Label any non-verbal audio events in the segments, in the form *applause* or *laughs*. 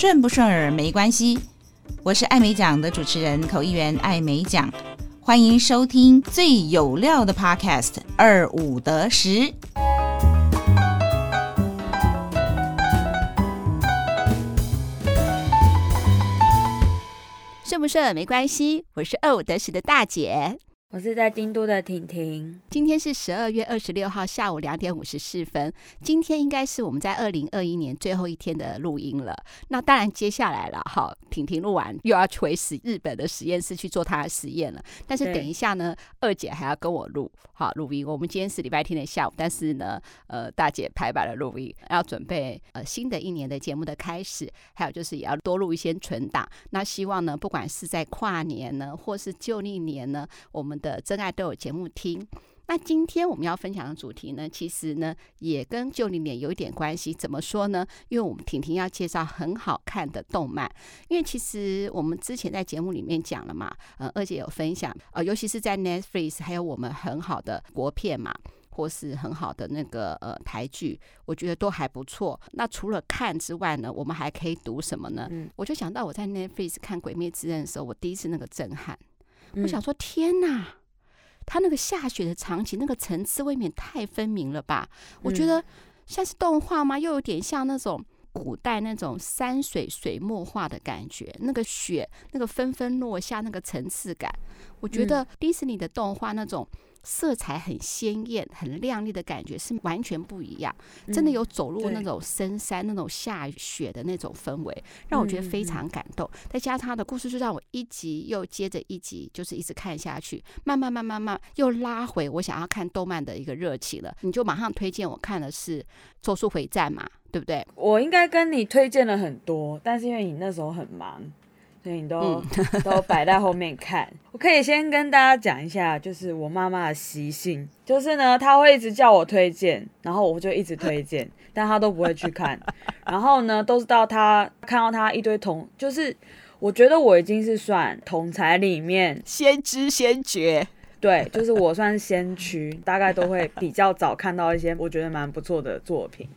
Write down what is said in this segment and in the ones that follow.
顺不顺耳没关系，我是艾美奖的主持人口译员艾美奖，欢迎收听最有料的 Podcast 二五得十。顺不顺没关系，我是二五得十的大姐。我是在京都的婷婷，今天是十二月二十六号下午两点五十四分。今天应该是我们在二零二一年最后一天的录音了。那当然接下来了，好，婷婷录完又要回实日本的实验室去做她的实验了。但是等一下呢，二姐还要跟我录，好录音。我们今天是礼拜天的下午，但是呢，呃，大姐排版了录音，要准备呃新的一年的节目的开始，还有就是也要多录一些存档。那希望呢，不管是在跨年呢，或是旧历年呢，我们的真爱都有节目听。那今天我们要分享的主题呢，其实呢也跟旧历年有一点关系。怎么说呢？因为我们婷婷要介绍很好看的动漫。因为其实我们之前在节目里面讲了嘛，呃，二姐有分享，呃，尤其是在 Netflix 还有我们很好的国片嘛，或是很好的那个呃台剧，我觉得都还不错。那除了看之外呢，我们还可以读什么呢？嗯，我就想到我在 Netflix 看《鬼灭之刃》的时候，我第一次那个震撼，我想说天哪！他那个下雪的场景，那个层次未免太分明了吧？我觉得像是动画吗？又有点像那种古代那种山水水墨画的感觉。那个雪，那个纷纷落下，那个层次感，我觉得迪士尼的动画那种。色彩很鲜艳、很亮丽的感觉是完全不一样，真的有走入那种深山、那种下雪的那种氛围，让我觉得非常感动。再加上他的故事，就让我一集又接着一集，就是一直看下去，慢慢、慢、慢慢又拉回我想要看动漫的一个热情了。你就马上推荐我看的是《咒术回战》嘛，对不对？我应该跟你推荐了很多，但是因为你那时候很忙。所以你都、嗯、*laughs* 都摆在后面看。我可以先跟大家讲一下，就是我妈妈的习性，就是呢，她会一直叫我推荐，然后我就一直推荐，*laughs* 但她都不会去看。然后呢，都是到她看到她一堆同，就是我觉得我已经是算同才里面先知先觉，对，就是我算是先驱，大概都会比较早看到一些我觉得蛮不错的作品。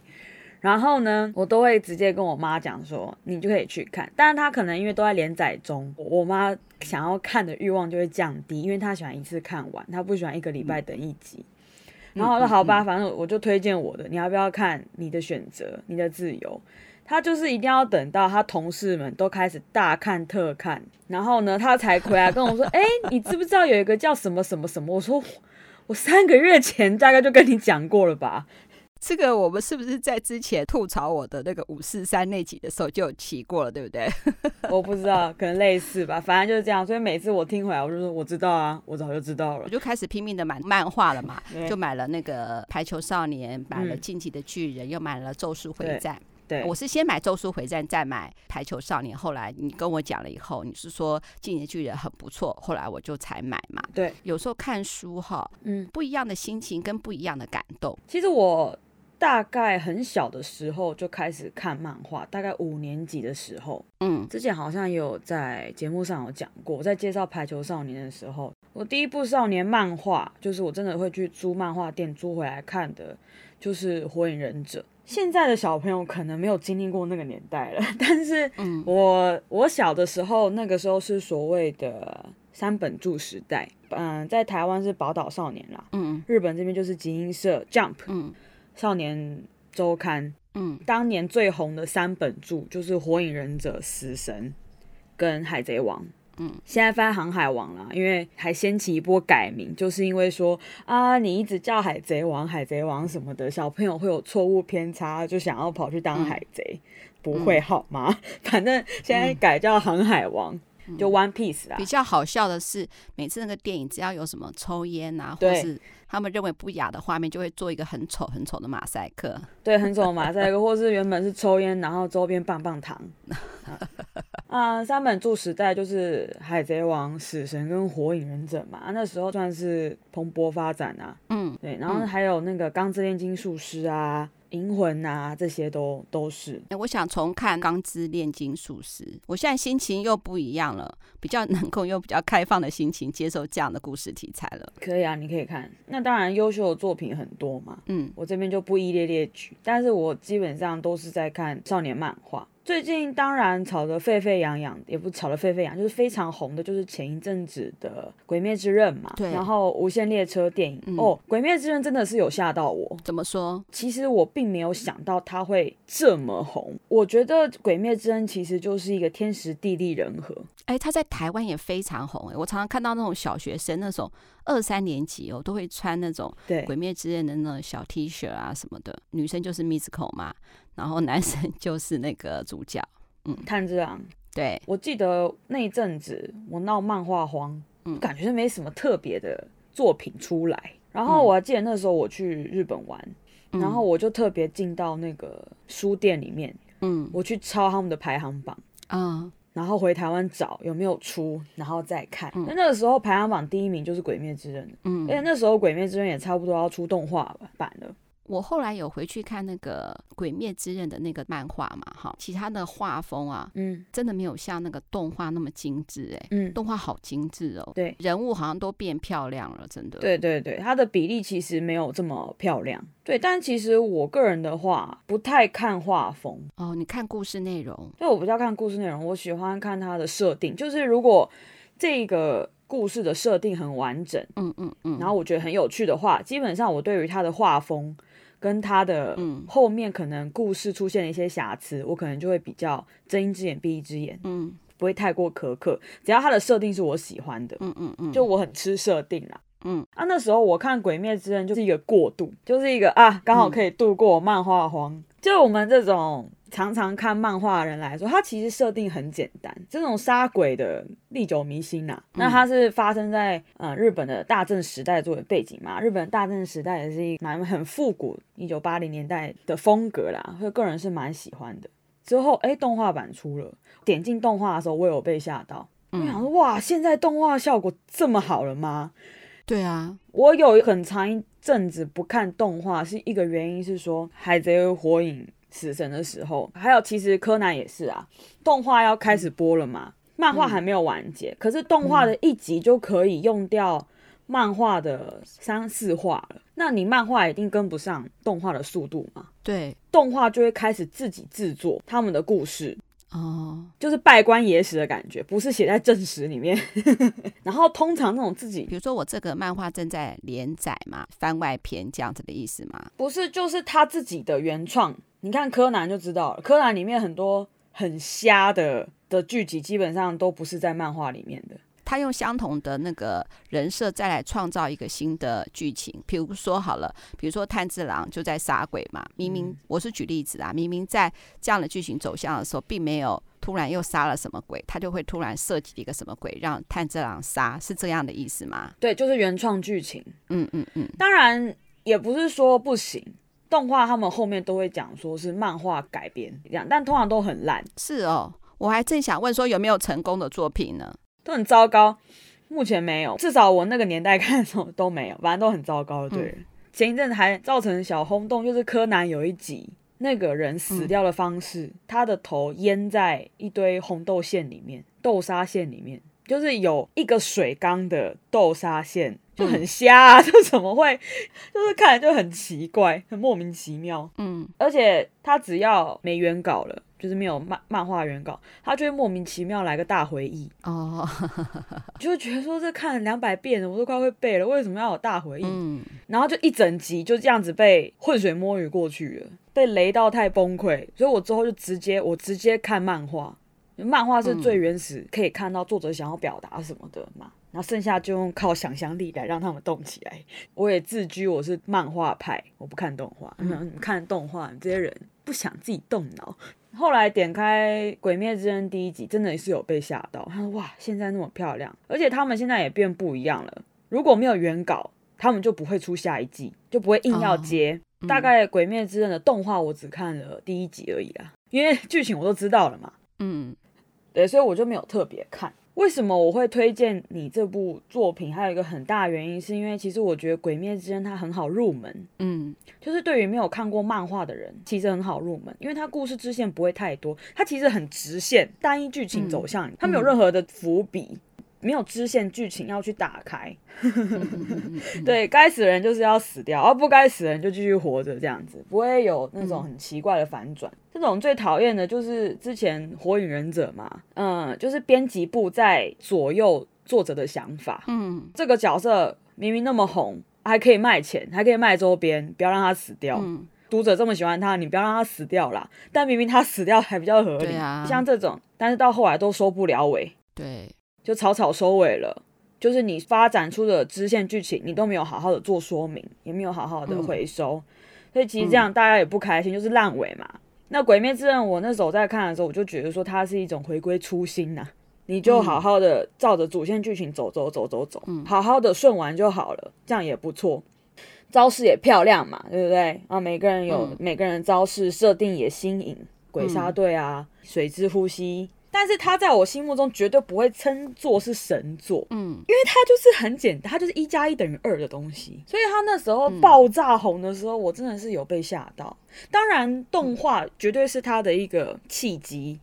然后呢，我都会直接跟我妈讲说，你就可以去看。但是她可能因为都在连载中，我妈想要看的欲望就会降低，因为她喜欢一次看完，她不喜欢一个礼拜等一集。嗯、然后我说好吧，反正我就推荐我的，你要不要看？你的选择，你的自由。她就是一定要等到她同事们都开始大看特看，然后呢，她才回来跟我说，*laughs* 哎，你知不知道有一个叫什么什么什么？我说我三个月前大概就跟你讲过了吧。这个我们是不是在之前吐槽我的那个五四三那集的时候就有提过了，对不对？*laughs* 我不知道，可能类似吧。反正就是这样，所以每次我听回来，我就说我知道啊，我早就知道了。我就开始拼命的买漫画了嘛，就买了那个排球少年，买了进击的巨人，嗯、又买了咒术回战。对，我是先买咒术回战，再买排球少年。后来你跟我讲了以后，你是说进击的巨人很不错，后来我就才买嘛。对，有时候看书哈，嗯，不一样的心情跟不一样的感动。其实我。大概很小的时候就开始看漫画，大概五年级的时候，嗯，之前好像有在节目上有讲过，在介绍《排球少年》的时候，我第一部少年漫画就是我真的会去租漫画店租回来看的，就是《火影忍者》。现在的小朋友可能没有经历过那个年代了，*laughs* 但是我我小的时候，那个时候是所谓的三本柱时代，嗯，在台湾是宝岛少年啦，嗯，日本这边就是集英社 Jump，嗯。少年周刊，嗯，当年最红的三本著就是《火影忍者》、《死神》跟《海贼王》，嗯，现在翻《航海王》啦，因为还掀起一波改名，就是因为说啊，你一直叫海贼王、海贼王什么的，小朋友会有错误偏差，就想要跑去当海贼，嗯、不会好吗？*laughs* 反正现在改叫《航海王》。就 One Piece 啦。比较好笑的是，每次那个电影只要有什么抽烟啊，或是他们认为不雅的画面，就会做一个很丑很丑的马赛克。对，很丑的马赛克，*laughs* 或是原本是抽烟，然后周边棒棒糖。*laughs* 啊，三本柱时代就是海贼王、死神跟火影忍者嘛，那时候算是蓬勃发展啊。嗯，对，然后还有那个钢之炼金术师啊。银魂啊，这些都都是。哎，我想重看《钢之炼金术师》，我现在心情又不一样了，比较能够用比较开放的心情接受这样的故事题材了。可以啊，你可以看。那当然，优秀的作品很多嘛。嗯，我这边就不一列列举，但是我基本上都是在看少年漫画。最近当然炒得沸沸扬扬，也不炒得沸沸扬，就是非常红的，就是前一阵子的《鬼灭之刃》嘛。对。然后《无限列车》电影、嗯、哦，《鬼灭之刃》真的是有吓到我。怎么说？其实我并没有想到它会这么红。我觉得《鬼灭之刃》其实就是一个天时地利人和。哎，它在台湾也非常红。哎，我常常看到那种小学生，那种二三年级哦，都会穿那种《鬼灭之刃》的那种小 T 恤啊什么的。女生就是 Misco 嘛，然后男生 *laughs* 就是那个主角。嗯，炭治郎，对，我记得那一阵子我闹漫画荒，嗯，感觉没什么特别的作品出来。然后我还记得那时候我去日本玩，嗯、然后我就特别进到那个书店里面，嗯，我去抄他们的排行榜，嗯，然后回台湾找有没有出，然后再看。那、嗯、那个时候排行榜第一名就是《鬼灭之刃》，嗯，而且那时候《鬼灭之刃》也差不多要出动画版了。我后来有回去看那个《鬼灭之刃》的那个漫画嘛，哈，其他的画风啊，嗯，真的没有像那个动画那么精致，哎，嗯，动画好精致哦，对，人物好像都变漂亮了，真的，对对对，它的比例其实没有这么漂亮，对，但其实我个人的话不太看画风，哦，你看故事内容，对，我比较看故事内容，我喜欢看它的设定，就是如果这个故事的设定很完整，嗯嗯嗯，然后我觉得很有趣的话，基本上我对于它的画风。跟他的后面可能故事出现了一些瑕疵，嗯、我可能就会比较睁一只眼闭一只眼，嗯，不会太过苛刻。只要他的设定是我喜欢的，嗯嗯嗯，就我很吃设定啦，嗯。啊，那时候我看《鬼灭之刃》就是一个过渡，就是一个啊，刚好可以度过漫画荒。嗯、就我们这种。常常看漫画的人来说，它其实设定很简单，这种杀鬼的历久弥新呐、啊。那它是发生在呃日本的大正时代作为背景嘛？日本大正时代也是一蛮很复古，一九八零年代的风格啦，所以个人是蛮喜欢的。之后哎，动画版出了，点进动画的时候，我有被吓到，我想说哇，现在动画效果这么好了吗？对啊，我有很长一阵子不看动画，是一个原因是说《海贼火影》。死神的时候，还有其实柯南也是啊，动画要开始播了嘛，漫画还没有完结，嗯、可是动画的一集就可以用掉漫画的三四话了，那你漫画一定跟不上动画的速度嘛？对，动画就会开始自己制作他们的故事哦，就是拜官野史的感觉，不是写在正史里面。*laughs* 然后通常那种自己，比如说我这个漫画正在连载嘛，番外篇这样子的意思吗？不是，就是他自己的原创。你看柯南就知道了，柯南里面很多很瞎的的剧集，基本上都不是在漫画里面的。他用相同的那个人设再来创造一个新的剧情，比如说好了，比如说炭治郎就在杀鬼嘛，明明我是举例子啊，明明在这样的剧情走向的时候，并没有突然又杀了什么鬼，他就会突然设计一个什么鬼让炭治郎杀，是这样的意思吗？对，就是原创剧情。嗯嗯嗯，当然也不是说不行。动画他们后面都会讲说是漫画改编这样，但通常都很烂。是哦，我还正想问说有没有成功的作品呢？都很糟糕，目前没有，至少我那个年代看的时候都没有，反正都很糟糕。对，嗯、前一阵子还造成小轰动，就是柯南有一集那个人死掉的方式，嗯、他的头淹在一堆红豆馅里面，豆沙馅里面，就是有一个水缸的豆沙馅。就很瞎啊，*laughs* 就怎么会，就是看着就很奇怪，很莫名其妙。嗯，而且他只要没原稿了，就是没有漫漫画原稿，他就会莫名其妙来个大回忆。哦，*laughs* 就觉得说这看了两百遍了，我都快会背了，为什么要有大回忆？嗯，然后就一整集就这样子被浑水摸鱼过去了，被雷到太崩溃，所以我之后就直接我直接看漫画，漫画是最原始，可以看到作者想要表达什么的嘛。然后剩下就用靠想象力来让他们动起来。我也自居我是漫画派，我不看动画。嗯，你看动画，你这些人不想自己动脑。后来点开《鬼灭之刃》第一集，真的是有被吓到。他说：“哇，现在那么漂亮，而且他们现在也变不一样了。如果没有原稿，他们就不会出下一季，就不会硬要接。哦，大概《鬼灭之刃》的动画我只看了第一集而已啦，因为剧情我都知道了嘛。嗯，对，所以我就没有特别看。”为什么我会推荐你这部作品？还有一个很大原因，是因为其实我觉得《鬼灭之刃》它很好入门，嗯，就是对于没有看过漫画的人，其实很好入门，因为它故事支线不会太多，它其实很直线，单一剧情走向，它没有任何的伏笔。没有支线剧情要去打开。对，该死的人就是要死掉，而不该死的人就继续活着，这样子不会有那种很奇怪的反转。嗯、这种最讨厌的就是之前《火影忍者》嘛，嗯，就是编辑部在左右作者的想法。嗯，这个角色明明那么红，还可以卖钱，还可以卖周边，不要让他死掉。嗯读者这么喜欢他，你不要让他死掉啦。但明明他死掉还比较合理，啊、像这种，但是到后来都收不了尾，对，就草草收尾了。就是你发展出的支线剧情，你都没有好好的做说明，也没有好好的回收，嗯、所以其实这样大家也不开心，就是烂尾嘛。嗯、那《鬼灭之刃》，我那时候在看的时候，我就觉得说它是一种回归初心呐、啊，你就好好的照着主线剧情走走走走走，嗯、好好的顺完就好了，这样也不错。招式也漂亮嘛，对不对？啊，每个人有每个人的招式设定也新颖，鬼杀队啊，水之呼吸。但是他在我心目中绝对不会称作是神作，嗯，因为他就是很简单，他就是一加一等于二的东西。所以他那时候爆炸红的时候，我真的是有被吓到。当然，动画绝对是他的一个契机。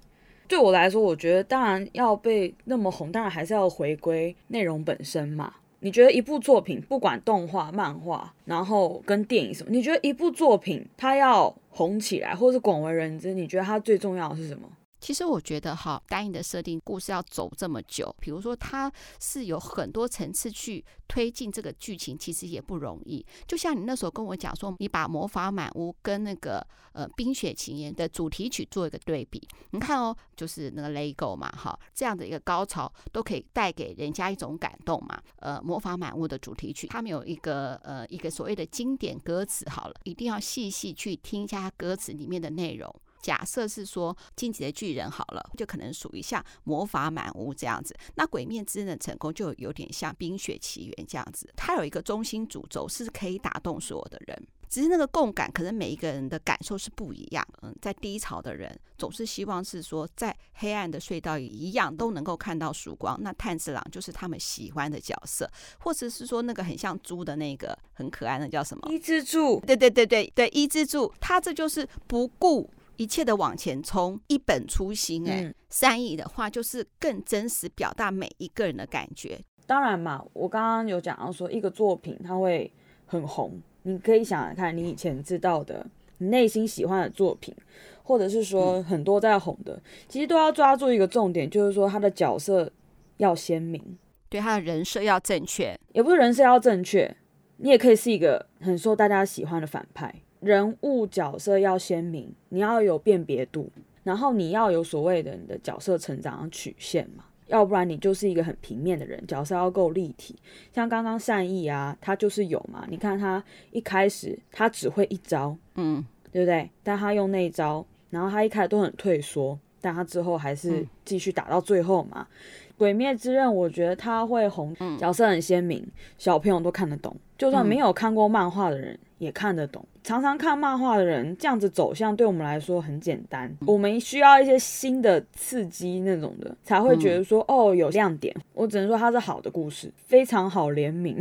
对我来说，我觉得当然要被那么红，当然还是要回归内容本身嘛。你觉得一部作品，不管动画、漫画，然后跟电影什么，你觉得一部作品它要红起来，或是广为人知，你觉得它最重要的是什么？其实我觉得哈，单一的设定故事要走这么久，比如说它是有很多层次去推进这个剧情，其实也不容易。就像你那时候跟我讲说，你把《魔法满屋》跟那个呃《冰雪奇缘》的主题曲做一个对比，你看哦，就是那个 Lego 嘛，哈，这样的一个高潮都可以带给人家一种感动嘛。呃，《魔法满屋》的主题曲，他们有一个呃一个所谓的经典歌词，好了，一定要细细去听一下歌词里面的内容。假设是说《进击的巨人》好了，就可能属于像魔法满屋这样子。那《鬼面之刃》的成功就有点像《冰雪奇缘》这样子，它有一个中心主轴是可以打动所有的人，只是那个共感可能每一个人的感受是不一样。嗯，在低潮的人总是希望是说在黑暗的隧道里一样都能够看到曙光。那炭治郎就是他们喜欢的角色，或者是说那个很像猪的那个很可爱的叫什么？伊之助。对对对对对，伊之助，他这就是不顾。一切的往前冲，一本初心，欸。哎、嗯，三亿的话就是更真实表达每一个人的感觉。当然嘛，我刚刚有讲到说，一个作品它会很红，你可以想想看，你以前知道的，你内心喜欢的作品，或者是说很多在红的，嗯、其实都要抓住一个重点，就是说他的角色要鲜明，对他的人设要正确，也不是人设要正确，你也可以是一个很受大家喜欢的反派。人物角色要鲜明，你要有辨别度，然后你要有所谓的你的角色成长曲线嘛，要不然你就是一个很平面的人，角色要够立体。像刚刚善意啊，他就是有嘛，你看他一开始他只会一招，嗯，对不对？但他用那一招，然后他一开始都很退缩，但他之后还是继续打到最后嘛。嗯、鬼灭之刃，我觉得他会红，角色很鲜明，小朋友都看得懂，就算没有看过漫画的人也看得懂。常常看漫画的人，这样子走向对我们来说很简单。我们需要一些新的刺激那种的，才会觉得说哦，有亮点。我只能说它是好的故事，非常好联名，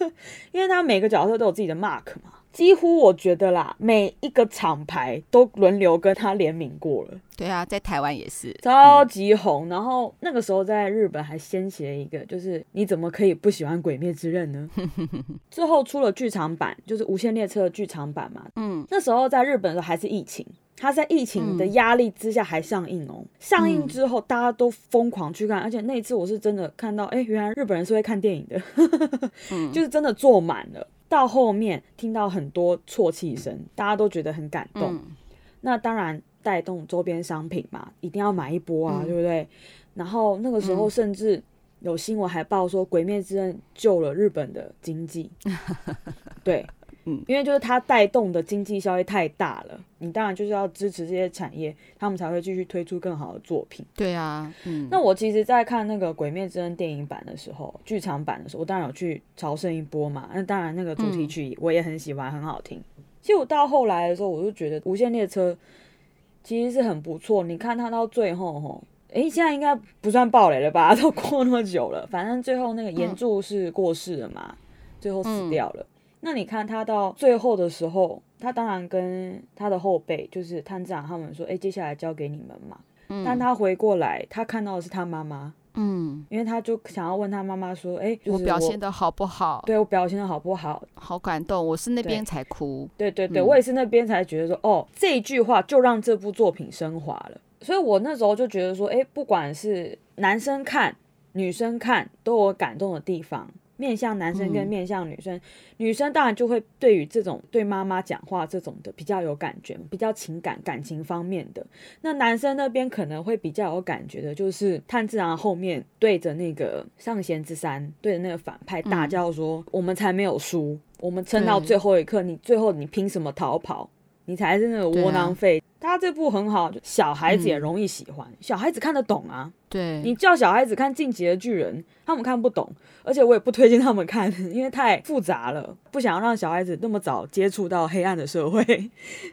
*laughs* 因为它每个角色都有自己的 mark 嘛。几乎我觉得啦，每一个厂牌都轮流跟他联名过了。对啊，在台湾也是超级红。嗯、然后那个时候在日本还掀起了一个，就是你怎么可以不喜欢《鬼灭之刃》呢？*laughs* 之后出了剧场版，就是《无限列车》的剧场版嘛。嗯，那时候在日本的时候还是疫情，它在疫情的压力之下还上映哦。嗯、上映之后大家都疯狂去看，而且那一次我是真的看到，哎，原来日本人是会看电影的，嗯、*laughs* 就是真的坐满了。到后面听到很多啜泣声，大家都觉得很感动。嗯、那当然带动周边商品嘛，一定要买一波啊，嗯、对不对？然后那个时候甚至有新闻还报说，《鬼灭之刃》救了日本的经济。*laughs* 对。嗯，因为就是它带动的经济效益太大了，你当然就是要支持这些产业，他们才会继续推出更好的作品。对啊，嗯。那我其实，在看那个《鬼灭之刃》电影版的时候，剧场版的时候，我当然有去朝圣一波嘛。那当然，那个主题曲我也很喜欢，很好听。其实我到后来的时候，我就觉得《无限列车》其实是很不错。你看它到最后，吼，诶，现在应该不算暴雷了吧？*laughs* 都过那么久了，反正最后那个炎柱是过世了嘛，嗯、最后死掉了。那你看他到最后的时候，他当然跟他的后辈，就是探长他们说：“哎，接下来交给你们嘛。”嗯，但他回过来，他看到的是他妈妈，嗯，因为他就想要问他妈妈说：“哎、就是，我表现的好不好？对我表现的好不好？好感动，我是那边才哭。对对对，嗯、我也是那边才觉得说，哦，这一句话就让这部作品升华了。所以我那时候就觉得说，哎，不管是男生看、女生看，都有感动的地方。”面向男生跟面向女生，嗯，女生当然就会对于这种对妈妈讲话这种的比较有感觉，比较情感感情方面的。那男生那边可能会比较有感觉的，就是炭治郎后面对着那个上弦之山，对着那个反派大叫说：“嗯，我们才没有输，我们撑到最后一刻，你最后你凭什么逃跑？你才是那个窝囊废。”他这部很好，小孩子也容易喜欢，嗯，小孩子看得懂啊。对，你叫小孩子看《进击的巨人》，他们看不懂，而且我也不推荐他们看，*laughs* 因为太复杂了，不想要让小孩子那么早接触到黑暗的社会。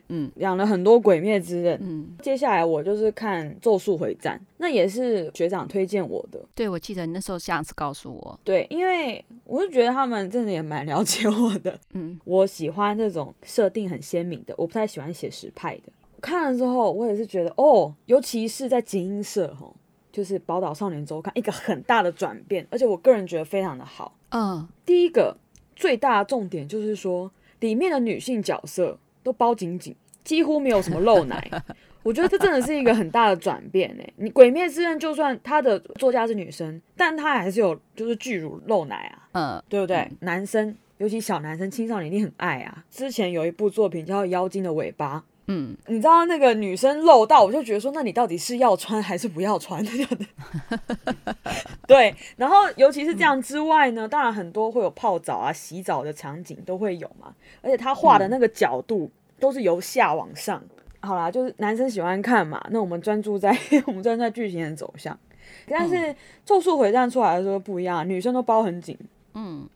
嗯，*laughs* 养了很多《鬼灭之刃》。嗯，接下来我就是看《咒术回战》，那也是学长推荐我的。对，我记得你那时候这样子告诉我。对，因为我就觉得他们真的也蛮了解我的。嗯，我喜欢这种设定很鲜明的，我不太喜欢写实派的。看了之后，我也是觉得哦，尤其是在集英社吼。就是《宝岛少年周刊》一个很大的转变，而且我个人觉得非常的好。嗯，第一个最大的重点就是说，里面的女性角色都包紧紧，几乎没有什么露奶。*laughs* 我觉得这真的是一个很大的转变诶。你《鬼灭之刃》就算他的作家是女生，但他还是有就是巨乳露奶啊，嗯，对不对？嗯、男生尤其小男生、青少年一定很爱啊。之前有一部作品叫《妖精的尾巴》。嗯，你知道那个女生露到，我就觉得说，那你到底是要穿还是不要穿？*laughs* 对，然后尤其是这样之外呢，当然很多会有泡澡啊、洗澡的场景都会有嘛，而且他画的那个角度都是由下往上。好啦，就是男生喜欢看嘛，那我们专注在 *laughs* 我们专注在剧情的走向。但是《咒术回战》出来的时候不一样，女生都包很紧，嗯，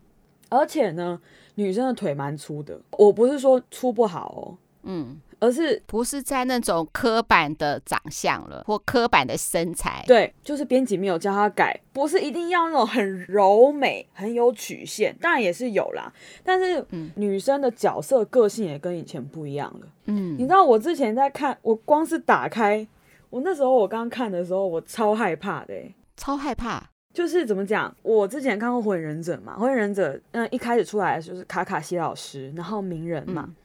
而且呢，女生的腿蛮粗的。我不是说粗不好哦，嗯。而是不是在那种刻板的长相了，或刻板的身材？对，就是编辑没有教他改，不是一定要那种很柔美、很有曲线，当然也是有啦。但是，嗯，女生的角色个性也跟以前不一样了。嗯，你知道我之前在看，我光是打开，我那时候我刚看的时候，我超害怕的，超害怕。就是怎么讲？我之前看过《火影忍者》嘛，《火影忍者》嗯，一开始出来的就是卡卡西老师，然后鸣人嘛。嗯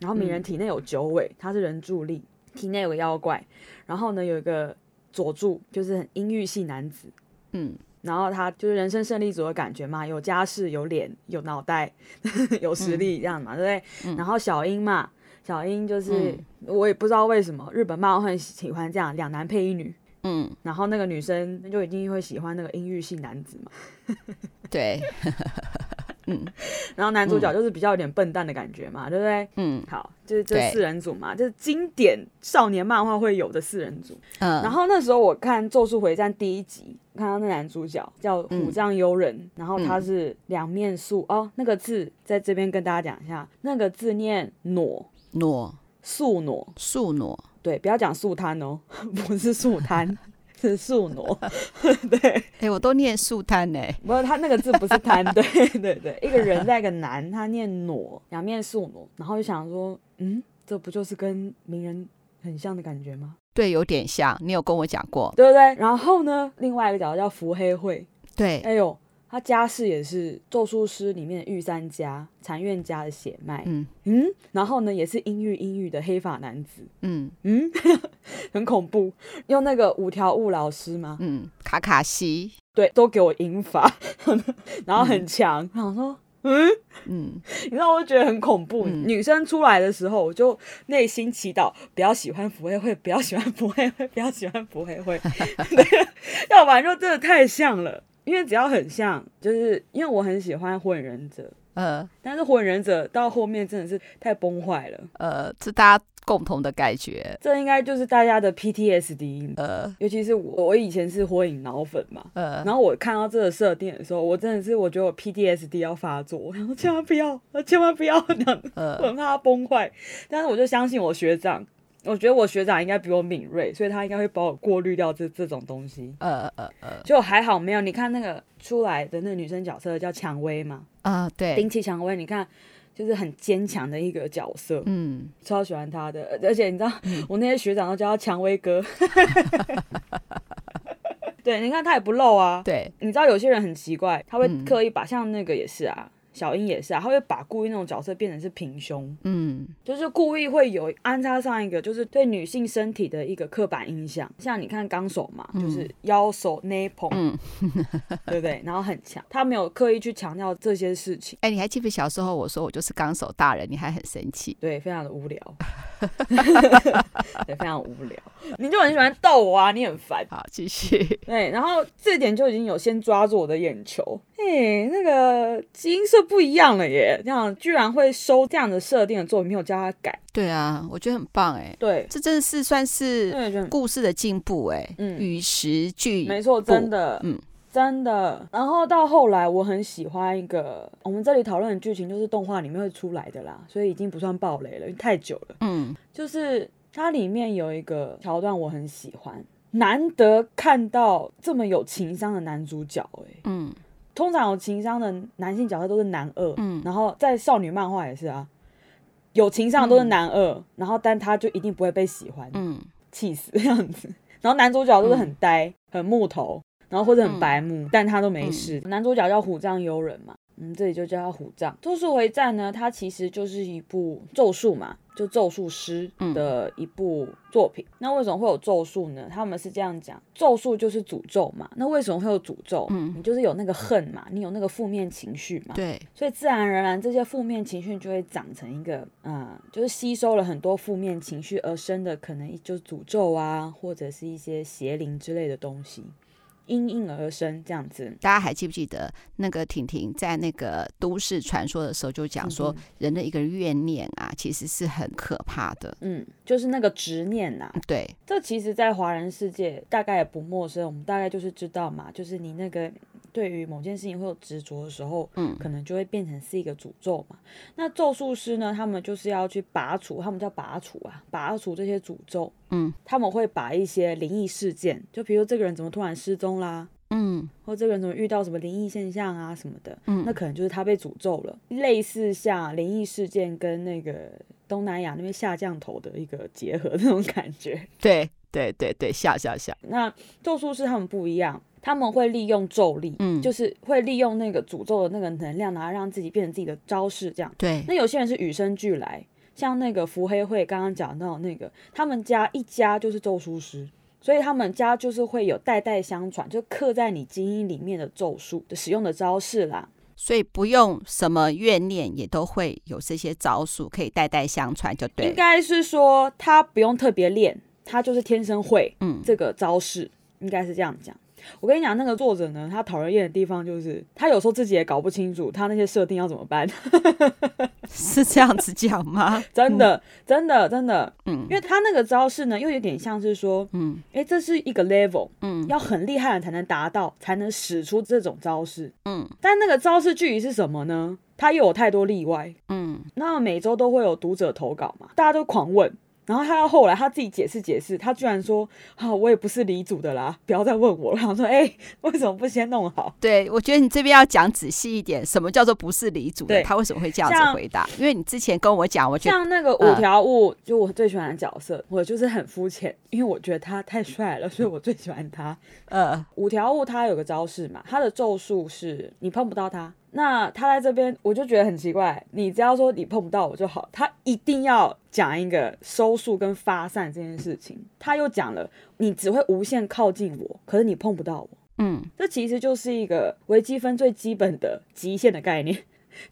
然后鸣人体内有九尾，他是人柱力，体内有个妖怪。然后呢，有一个佐助，就是很阴郁系男子。嗯，然后他就是人生胜利组的感觉嘛，有家世、有脸、有脑袋、*laughs* 有实力这样嘛，嗯、对不对？嗯、然后小樱嘛，小樱就是、嗯、我也不知道为什么日本漫画很喜欢这样两男配一女。嗯，然后那个女生就一定会喜欢那个阴郁系男子嘛。*laughs* 对。*laughs* 嗯，*laughs* 然后男主角就是比较有点笨蛋的感觉嘛，嗯、对不对？嗯，好，就是这四人组嘛，就是经典少年漫画会有的四人组。嗯，然后那时候我看《咒术回战》第一集，看到那男主角叫虎杖悠仁，嗯、然后他是两面宿、嗯、哦，那个字在这边跟大家讲一下，那个字念儺儺宿儺宿儺，对，不要讲素摊哦，*laughs* 不是宿摊。是素挪 *laughs* *laughs* 对，哎、欸，我都念素摊呢。不过，他那个字不是摊，对对对，一个人在一个男，他念挪，两面素挪，然后就想说，嗯，这不就是跟名人很像的感觉吗？对，有点像，你有跟我讲过，对不对？然后呢，另外一个角色叫伏黑惠，对，哎呦。他家世也是咒术师里面的御三家禅院家的血脉，嗯嗯，然后呢也是阴郁阴郁的黑发男子，嗯嗯，*laughs* 很恐怖。用那个五条悟老师吗？嗯，卡卡西，对，都给我引法，*laughs* 然后很强。然后说，嗯嗯，你知道我就觉得很恐怖。嗯、女生出来的时候，我就内心祈祷，不要喜欢伏黑惠，不要喜欢伏黑惠，不要喜欢伏黑惠，要不然就真的太像了。因为只要很像，就是因为我很喜欢火影忍者，呃，但是火影忍者到后面真的是太崩坏了，呃，是大家共同的感觉，这应该就是大家的 PTSD，呃，尤其是我，我以前是火影脑粉嘛，呃，然后我看到这个设定的时候，我真的是我觉得我 PTSD 要发作，*laughs* 我说千万不要，千万不要这样，呃，我很怕它崩坏，但是我就相信我学长。我觉得我学长应该比我敏锐，所以他应该会帮我过滤掉这这种东西。呃呃呃，就还好没有。你看那个出来的那个女生角色叫蔷薇嘛？啊、呃，对，丁七蔷薇，你看就是很坚强的一个角色。嗯，超喜欢他的，而且你知道，嗯、我那些学长都叫他蔷薇哥。*laughs* 对，你看他也不露啊。对，你知道有些人很奇怪，他会刻意把、嗯、像那个也是啊。小英也是啊，他会把故意那种角色变成是平胸，嗯，就是故意会有安插上一个就是对女性身体的一个刻板印象，像你看纲手嘛，嗯、就是腰手 nipple，嗯，*laughs* 对不对？然后很强，他没有刻意去强调这些事情。哎、欸，你还记不记得小时候我说我就是纲手大人，你还很生气？对，非常的无聊，*laughs* 对，非常无聊。你就很喜欢逗我啊，你很烦。好，继续。对，然后这点就已经有先抓住我的眼球。哎、欸，那个基因色不一样了耶！这样居然会收这样的设定的作品，没有叫他改。对啊，我觉得很棒哎。对，这真的是算是故事的进步哎。嗯，与时俱没错，真的，嗯，真的。然后到后来，我很喜欢一个我们这里讨论的剧情，就是动画里面会出来的啦，所以已经不算暴雷了，因为太久了。嗯，就是它里面有一个桥段我很喜欢，难得看到这么有情商的男主角哎。嗯。通常有情商的男性角色都是男二，嗯，然后在少女漫画也是啊，有情商的都是男二，嗯，然后但他就一定不会被喜欢，嗯，气死这样子。然后男主角都是很呆，嗯，很木头，然后或者很白目，嗯，但他都没事。嗯，男主角叫虎杖悠仁嘛。嗯，这里就叫他虎杖。咒术回战呢，它其实就是一部咒术嘛，就咒术师的一部作品。嗯、那为什么会有咒术呢？他们是这样讲，咒术就是诅咒嘛。那为什么会有诅咒？嗯，你就是有那个恨嘛，你有那个负面情绪嘛。对，所以自然而然这些负面情绪就会长成一个，嗯、呃，就是吸收了很多负面情绪而生的，可能就是诅咒啊，或者是一些邪灵之类的东西。因应而生这样子，大家还记不记得那个婷婷在那个都市传说的时候就讲说，人的一个怨念啊，其实是很可怕的。嗯，就是那个执念呐。对，这其实，在华人世界大概也不陌生。我们大概就是知道嘛，就是你那个。对于某件事情会有执着的时候，嗯，可能就会变成是一个诅咒嘛。那咒术师呢，他们就是要去拔除，他们叫拔除啊，拔除这些诅咒。嗯，他们会把一些灵异事件，就比如这个人怎么突然失踪啦，嗯，或这个人怎么遇到什么灵异现象啊什么的，嗯，那可能就是他被诅咒了。类似像灵异事件跟那个东南亚那边下降头的一个结合那种感觉。*laughs* 对对对对，下下下。那咒术师他们不一样。他们会利用咒力，嗯，就是会利用那个诅咒的那个能量，然后让自己变成自己的招式，这样。对。那有些人是与生俱来，像那个伏黑会刚刚讲到那个，他们家一家就是咒术师，所以他们家就是会有代代相传，就刻在你基因里面的咒术的使用的招式啦。所以不用什么怨念，也都会有这些招数可以代代相传，就对。应该是说他不用特别练，他就是天生会，嗯，这个招式，嗯，应该是这样讲。我跟你讲，那个作者呢，他讨人厌的地方就是，他有时候自己也搞不清楚他那些设定要怎么办，*laughs* 是这样子讲吗？*laughs* 真的，真的，真的，嗯，因为他那个招式呢，又有点像是说，嗯，哎，这是一个 level，嗯，要很厉害的才能达到，才能使出这种招式，嗯，但那个招式具体是什么呢？他又有太多例外，嗯，那每周都会有读者投稿嘛，大家都狂问。然后他到后来他自己解释解释，他居然说：“好、哦，我也不是理组的啦，不要再问我了。”然后说：“哎，为什么不先弄好？”对，我觉得你这边要讲仔细一点，什么叫做不是理组的？他为什么会这样子回答？因为你之前跟我讲，我觉得像那个五条悟，呃、就我最喜欢的角色，我就是很肤浅，因为我觉得他太帅了，所以我最喜欢他。呃，五条悟他有个招式嘛，他的咒术是你碰不到他。那他在这边，我就觉得很奇怪。你只要说你碰不到我就好，他一定要讲一个收束跟发散这件事情。他又讲了，你只会无限靠近我，可是你碰不到我。嗯，这其实就是一个微积分最基本的极限的概念。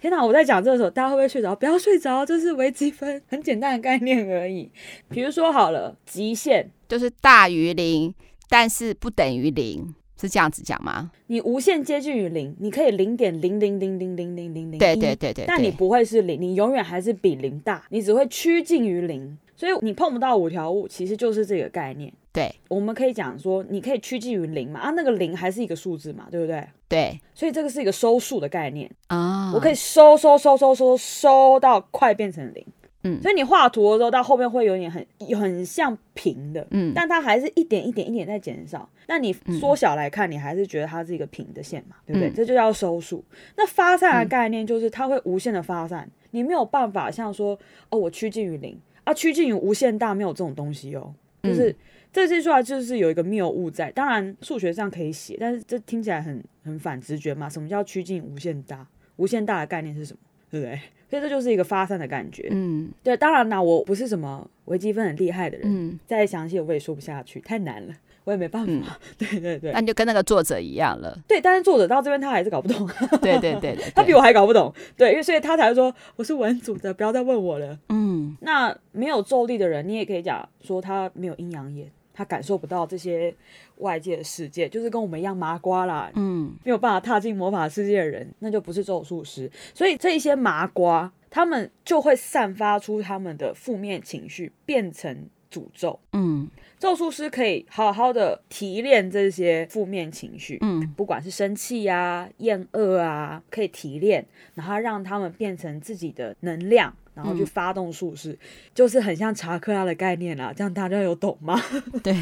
天哪，我在讲这个时候，大家会不会睡着？不要睡着，这是微积分很简单的概念而已。比如说好了，极限就是大于零，但是不等于零。是这样子讲吗？你无限接近于零，你可以零点零零零零零零零零，对对对对，但你不会是零，你永远还是比零大，你只会趋近于零，所以你碰不到五条悟，其实就是这个概念。对，我们可以讲说，你可以趋近于零嘛，啊，那个零还是一个数字嘛，对不对？对，所以这个是一个收数的概念啊，我可以收收收收收收到快变成零。嗯，所以你画图的时候，到后面会有点很很像平的，嗯，但它还是一点一点一点在减少。那你缩小来看，你还是觉得它是一个平的线嘛，对不对？嗯，这就叫收束。那发散的概念就是它会无限的发散，你没有办法像说哦，我趋近于零啊，趋近于无限大，没有这种东西哦。就是这句话就是有一个谬误在。当然数学上可以写，但是这听起来很很反直觉嘛。什么叫趋近无限大？无限大的概念是什么？对不对？所以这就是一个发散的感觉。嗯，对。当然啦，我不是什么微积分很厉害的人，嗯，再详细我也说不下去，太难了。我也没办法，嗯、*laughs* 对对对，那你就跟那个作者一样了。对，但是作者到这边他还是搞不懂。*laughs* 对对对，对，他比我还搞不懂。对，因为所以他才会说我是文组的，不要再问我了。嗯，那没有咒力的人，你也可以讲说他没有阴阳眼，他感受不到这些外界的世界，就是跟我们一样麻瓜啦。嗯，没有办法踏进魔法世界的人，那就不是咒术师。所以这一些麻瓜，他们就会散发出他们的负面情绪，变成诅咒。嗯。咒术师可以好好的提炼这些负面情绪，嗯，不管是生气呀、厌恶啊，可以提炼，然后让他们变成自己的能量，然后去发动术式，嗯、就是很像查克拉的概念啦。这样大家有懂吗？*laughs* 对，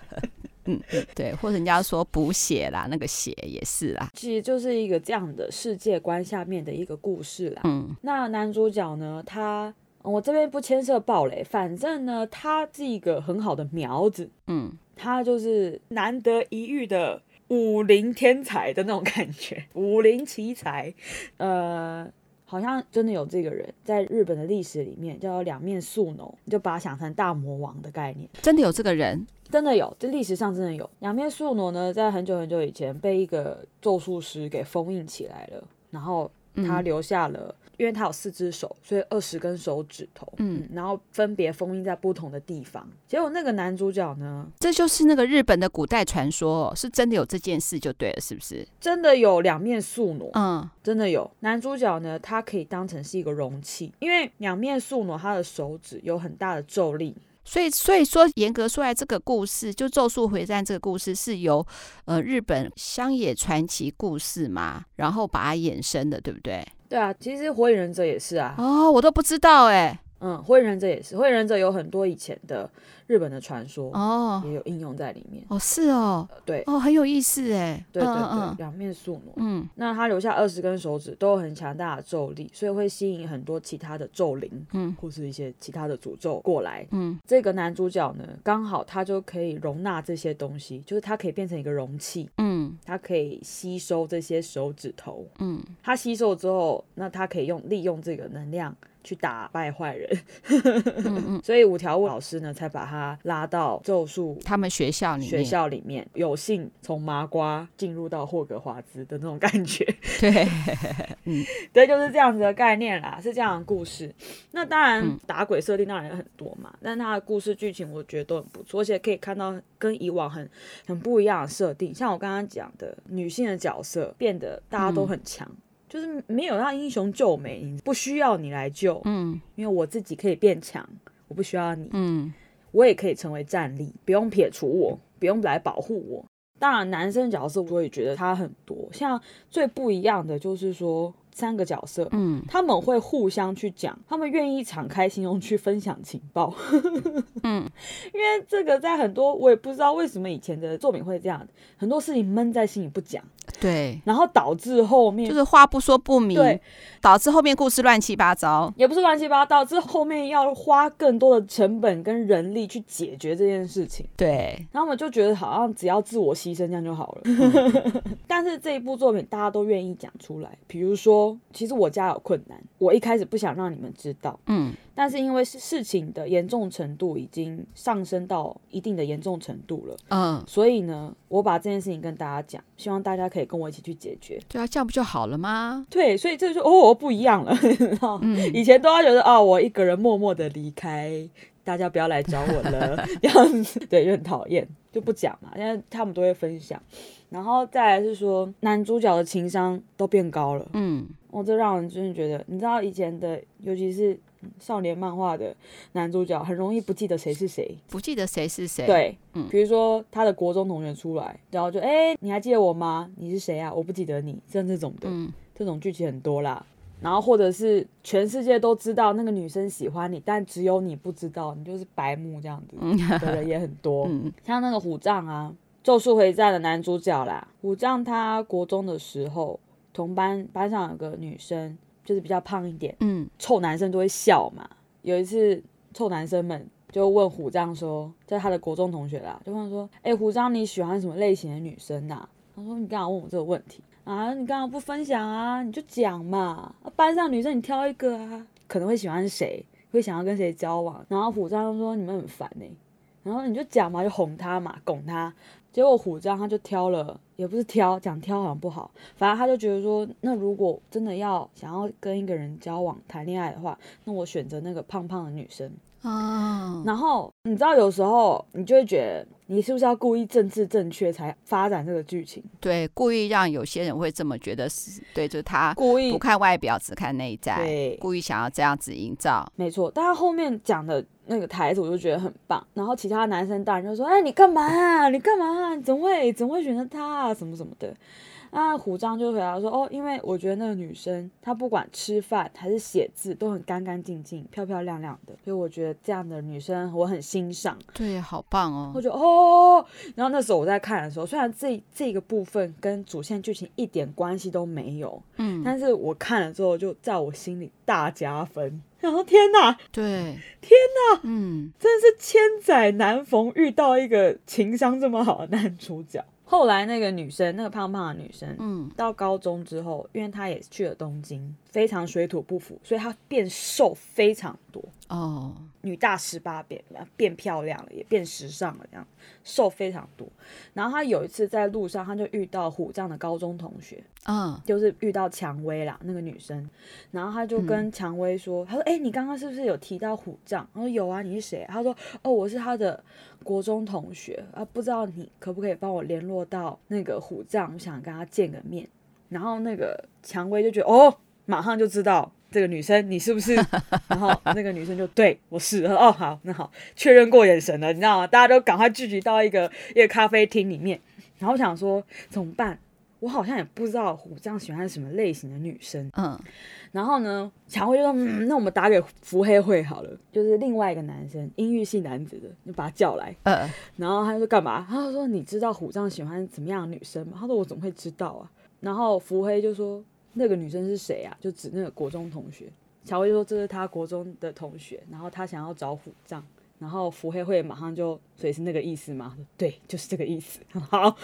*laughs* 嗯，对，或者人家说补血啦，那个血也是啦，其实就是一个这样的世界观下面的一个故事啦。嗯，那男主角呢，他。我这边不牵涉暴雷，反正呢，他是一个很好的苗子，嗯，他就是难得一遇的武林天才的那种感觉，武林奇才，呃，好像真的有这个人，在日本的历史里面叫两面宿奴，你就把它想成大魔王的概念，真的有这个人，真的有，这历史上真的有。两面宿傩呢，在很久很久以前被一个咒术师给封印起来了，然后他留下了。因为他有四只手，所以二十根手指头，嗯，然后分别封印在不同的地方。结果那个男主角呢，这就是那个日本的古代传说，哦是真的有这件事就对了，是不是？真的有两面宿傩，嗯，真的有。男主角呢，他可以当成是一个容器，因为两面宿傩他的手指有很大的咒力。所以，所以说严格说来，这个故事就《咒术回战》这个故事是由呃日本乡野传奇故事嘛，然后把它衍生的，对不对？对啊，其实《火影忍者》也是啊。哦，我都不知道哎。嗯，火影忍者也是，火影忍者有很多以前的日本的传说哦，也有应用在里面哦，是哦，呃、对哦，很有意思哎，对对对，两、嗯、面宿傩，嗯，那他留下二十根手指都有很强大的咒力，所以会吸引很多其他的咒灵，嗯，或是一些其他的诅咒过来，嗯，这个男主角呢，刚好他就可以容纳这些东西，就是他可以变成一个容器，嗯，他可以吸收这些手指头，嗯，他吸收之后，那他可以用利用这个能量。去打败坏人，嗯嗯，*laughs* 所以五条悟老师呢，才把他拉到咒术他们学校里面，学校里面有幸从麻瓜进入到霍格华兹的那种感觉。*laughs* 对，嗯，对，就是这样子的概念啦，是这样的故事。那当然打鬼设定当然有很多嘛，但他的故事剧情我觉得都很不错，而且可以看到跟以往很很不一样的设定。像我刚刚讲的，女性的角色变得大家都很强。嗯就是没有让英雄救美，不需要你来救，嗯，因为我自己可以变强，我不需要你，嗯，我也可以成为战力，不用撇除我，不用来保护我。当然，男生角色我也觉得他很多，像最不一样的就是说。三个角色，嗯，他们会互相去讲，他们愿意敞开心胸去分享情报，*laughs* 嗯，因为这个在很多我也不知道为什么以前的作品会这样，很多事情闷在心里不讲，对，然后导致后面就是话不说不明，对，导致后面故事乱七八糟，也不是乱七八糟，导致后面要花更多的成本跟人力去解决这件事情，对，然后我们就觉得好像只要自我牺牲这样就好了，嗯、*laughs* 但是这一部作品大家都愿意讲出来，比如说。其实我家有困难，我一开始不想让你们知道，嗯，但是因为事情的严重程度已经上升到一定的严重程度了，嗯，所以呢，我把这件事情跟大家讲，希望大家可以跟我一起去解决。对啊，这样不就好了吗？对，所以这就哦不一样了，*laughs* 嗯，以前都要觉得啊、哦，我一个人默默的离开，大家不要来找我了，*laughs* 这样子，对，就很讨厌，就不讲嘛，因为他们都会分享。然后再来是说，男主角的情商都变高了。嗯，我这让人真的觉得，你知道以前的，尤其是少年漫画的男主角，很容易不记得谁是谁，不记得谁是谁。对，嗯，比如说他的国中同学出来，然后就哎，你还记得我吗？你是谁啊？我不记得你，像这种的，嗯，这种剧情很多啦。然后或者是全世界都知道那个女生喜欢你，但只有你不知道，你就是白目这样子的人也很多。*laughs* 嗯，像那个虎杖啊。咒术回战的男主角啦，虎杖他国中的时候，同班班上有个女生，就是比较胖一点，嗯，臭男生都会笑嘛。有一次，臭男生们就问虎杖说，在他的国中同学啦，就问说，哎、欸，虎杖你喜欢什么类型的女生呐、啊？他说你干嘛问我这个问题啊？你干嘛不分享啊？你就讲嘛，班上女生你挑一个啊，可能会喜欢谁，会想要跟谁交往。然后虎杖就说你们很烦呢、欸，然后你就讲嘛，就哄他嘛，拱他。结果虎杖他就挑了，也不是挑，讲挑好像不好，反正他就觉得说，那如果真的要想要跟一个人交往、谈恋爱的话，那我选择那个胖胖的女生。啊，然后你知道有时候你就会觉得，你是不是要故意政治正确才发展这个剧情？对，故意让有些人会这么觉得是，对，就是他故意不看外表，只看内在，对，故意想要这样子营造。没错，但他后面讲的那个台词我就觉得很棒。然后其他男生当然就说：“哎，你干嘛啊？你干嘛啊？怎么会怎么会选择他啊？什么什么的。”那虎章就回答说：“哦，因为我觉得那个女生她不管吃饭还是写字都很干干净净、漂漂亮亮的，所以我觉得这样的女生我很欣赏。对，好棒哦！我觉得哦，然后那时候我在看的时候，虽然这这个部分跟主线剧情一点关系都没有，嗯，但是我看了之后就在我心里大加分。然后天哪，对，天哪，嗯，真的是千载难逢遇到一个情商这么好的男主角。”后来那个女生，那个胖胖的女生，嗯，到高中之后，因为她也去了东京，非常水土不服，所以她变瘦非常多哦，女大十八变，变漂亮了，也变时尚了，这样瘦非常多。然后她有一次在路上，她就遇到虎杖的高中同学，嗯，就是遇到蔷薇啦，那个女生，然后她就跟蔷薇说，她说，哎，你刚刚是不是有提到虎杖？她说有啊，你是谁？她说，哦，我是她的。国中同学啊，不知道你可不可以帮我联络到那个虎杖，我想跟他见个面。然后那个蔷薇就觉得哦，马上就知道这个女生你是不是？*laughs* 然后那个女生就对我是哦，好，那好，确认过眼神了，你知道吗？大家都赶快聚集到一个一个咖啡厅里面。然后我想说怎么办？我好像也不知道虎杖喜欢什么类型的女生。嗯。然后呢，蔷薇就说：“嗯，那我们打给福黑会好了，就是另外一个男生，阴郁系男子的，就把他叫来。嗯，然后他就说干嘛？他就说你知道虎杖喜欢怎么样的女生吗？他说我怎么会知道啊？然后福黑就说那个女生是谁啊？就指那个国中同学。蔷薇就说这是他国中的同学，然后他想要找虎杖。”然后伏黑会马上就，所以是那个意思吗？对，就是这个意思。*laughs* 好，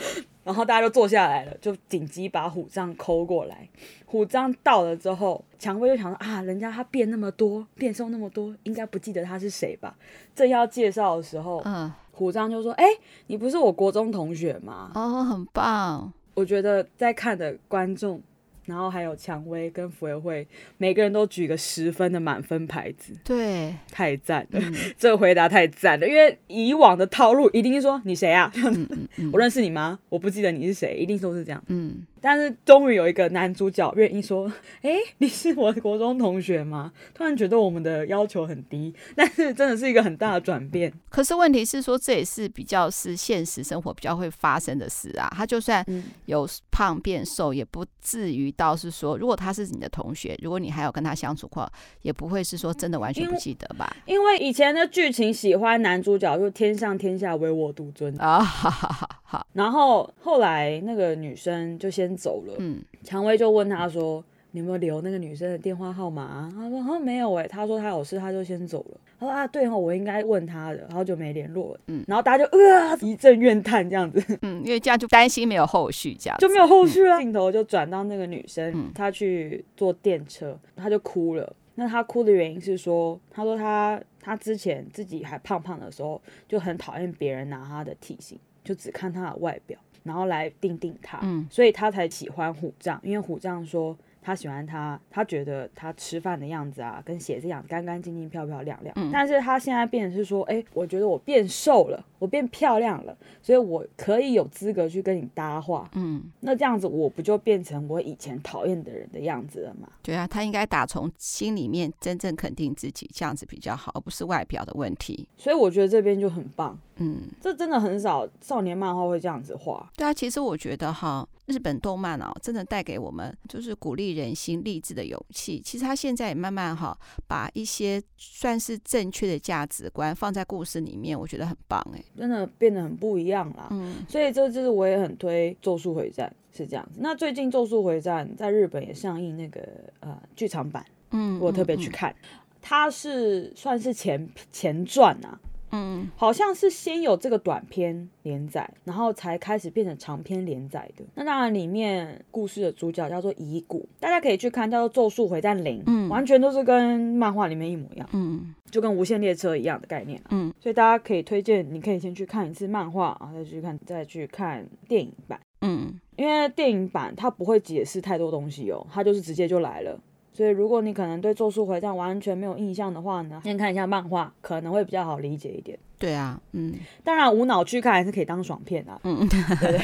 然后大家就坐下来了，就紧急把虎杖抠过来。虎杖到了之后，蔷薇就想说啊，人家他变那么多，变瘦那么多，应该不记得他是谁吧？正要介绍的时候，嗯，虎杖就说：“哎，你不是我国中同学吗？”哦，很棒。我觉得在看的观众。然后还有蔷薇跟福委会，每个人都举个十分的满分牌子，对，太赞了，嗯、这个回答太赞了。因为以往的套路一定是说你谁啊？嗯嗯嗯、*laughs* 我认识你吗？我不记得你是谁，一定都是这样。嗯。但是终于有一个男主角愿意说：“哎，你是我的国中同学吗？”突然觉得我们的要求很低，但是真的是一个很大的转变。可是问题是说，这也是比较是现实生活比较会发生的事啊。他就算有胖变瘦，也不至于到是说，如果他是你的同学，如果你还有跟他相处过，也不会是说真的完全不记得吧？因为，因为以前的剧情喜欢男主角就天上天下唯我独尊啊，哈哈哈好。然后后来那个女生就先。走了，嗯，蔷薇就问他说：“你有没有留那个女生的电话号码啊？”他说：“好像没有哎。”他说：“他有事，他就先走了。”他说：“啊，对哦，我应该问他的，然后就没联络了。”嗯，然后大家就呃一阵怨叹这样子，*laughs* 嗯，因为这样就担心没有后续，这样就没有后续了。镜头就转到那个女生，她去坐电车，她就哭了。那她哭的原因是说，她说她她之前自己还胖胖的时候，就很讨厌别人拿她的体型，就只看她的外表。然后来定定他，嗯，所以他才喜欢虎杖，因为虎杖说他喜欢他，他觉得他吃饭的样子啊，跟写字一样干干净净、漂漂亮亮。嗯，但是他现在变成是说，哎，我觉得我变瘦了，我变漂亮了，所以我可以有资格去跟你搭话。嗯，那这样子我不就变成我以前讨厌的人的样子了吗？对啊，他应该打从心里面真正肯定自己，这样子比较好，而不是外表的问题。所以我觉得这边就很棒。嗯，这真的很少少年漫画会这样子画。对啊，其实我觉得哈，日本动漫哦，真的带给我们就是鼓励人心、励志的勇气。其实他现在也慢慢哈，把一些算是正确的价值观放在故事里面，我觉得很棒哎，真的变得很不一样啦。嗯，所以这就是我也很推《咒术回战》是这样子。那最近《咒术回战》在日本也上映那个呃剧场版，嗯，我特别去看，嗯嗯嗯，它是算是前前传啊。嗯，好像是先有这个短篇连载，然后才开始变成长篇连载的。那当然，里面故事的主角叫做乙骨，大家可以去看，叫做《咒术回战零》，嗯，完全都是跟漫画里面一模一样，嗯，就跟无限列车一样的概念，嗯，所以大家可以推荐，你可以先去看一次漫画然后，再去看，再去看电影版，嗯，因为电影版它不会解释太多东西哦，它就是直接就来了。所以，如果你可能对《咒术回战》完全没有印象的话呢，先看一下漫画，可能会比较好理解一点。对啊，嗯，当然无脑去看还是可以当爽片啊。嗯，对 *laughs* 对。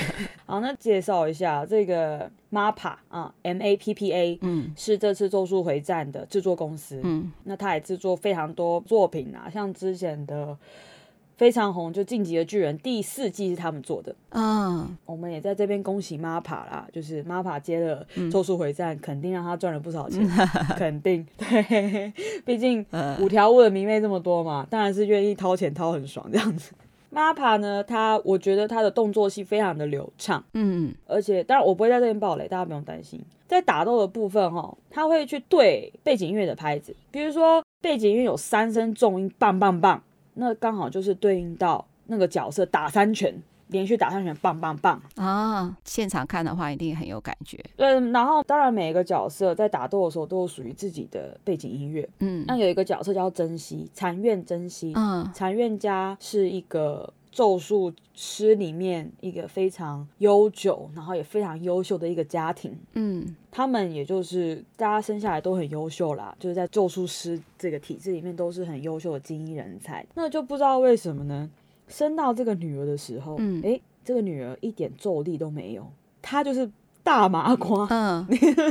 好，那介绍一下这个 MAPPA 啊，M A P P A，嗯，是这次《咒术回战》的制作公司。嗯，那他也制作非常多作品啊，像之前的。非常红，就《进击的巨人》第四季是他们做的。嗯，我们也在这边恭喜 MAPPA 啦，就是 MAPPA 接了《咒术回战》，嗯，肯定让他赚了不少钱，*laughs* 肯定。对，毕竟五条悟的迷妹这么多嘛，当然是愿意掏钱掏很爽这样子。MAPPA 呢，他我觉得他的动作戏非常的流畅，嗯，而且当然我不会在这边爆雷，大家不用担心。在打斗的部分哈，他会去对背景音乐的拍子，比如说背景音乐有三声重音，棒棒棒。那刚好就是对应到那个角色打三拳，连续打三拳，棒棒棒啊！现场看的话一定很有感觉。对，然后当然每一个角色在打斗的时候都有属于自己的背景音乐。嗯，那有一个角色叫珍惜，禅院珍惜。嗯，禅院家是一个。咒术师里面一个非常悠久，然后也非常优秀的一个家庭，嗯，他们也就是大家生下来都很优秀啦，就是在咒术师这个体制里面都是很优秀的精英人才。那就不知道为什么呢？生到这个女儿的时候，嗯，诶，这个女儿一点咒力都没有，她就是大麻瓜，嗯，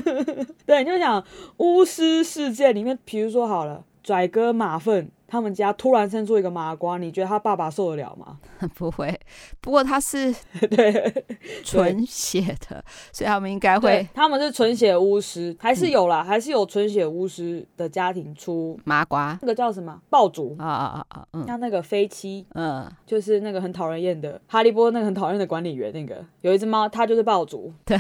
*laughs* 对，你就想巫师世界里面，比如说好了，拽哥马份。他们家突然生出一个麻瓜，你觉得他爸爸受得了吗？*laughs* 不会，不过他是 *laughs* 对纯血的，所以他们应该会。他们是纯血巫师，还是有啦，嗯、还是有纯血巫师的家庭出麻瓜。那个叫什么爆竹啊啊啊啊！像那个飞七，嗯，就是那个很讨人厌的哈利波特那个很讨厌的管理员，那个有一只猫，它就是爆竹。*laughs* 对，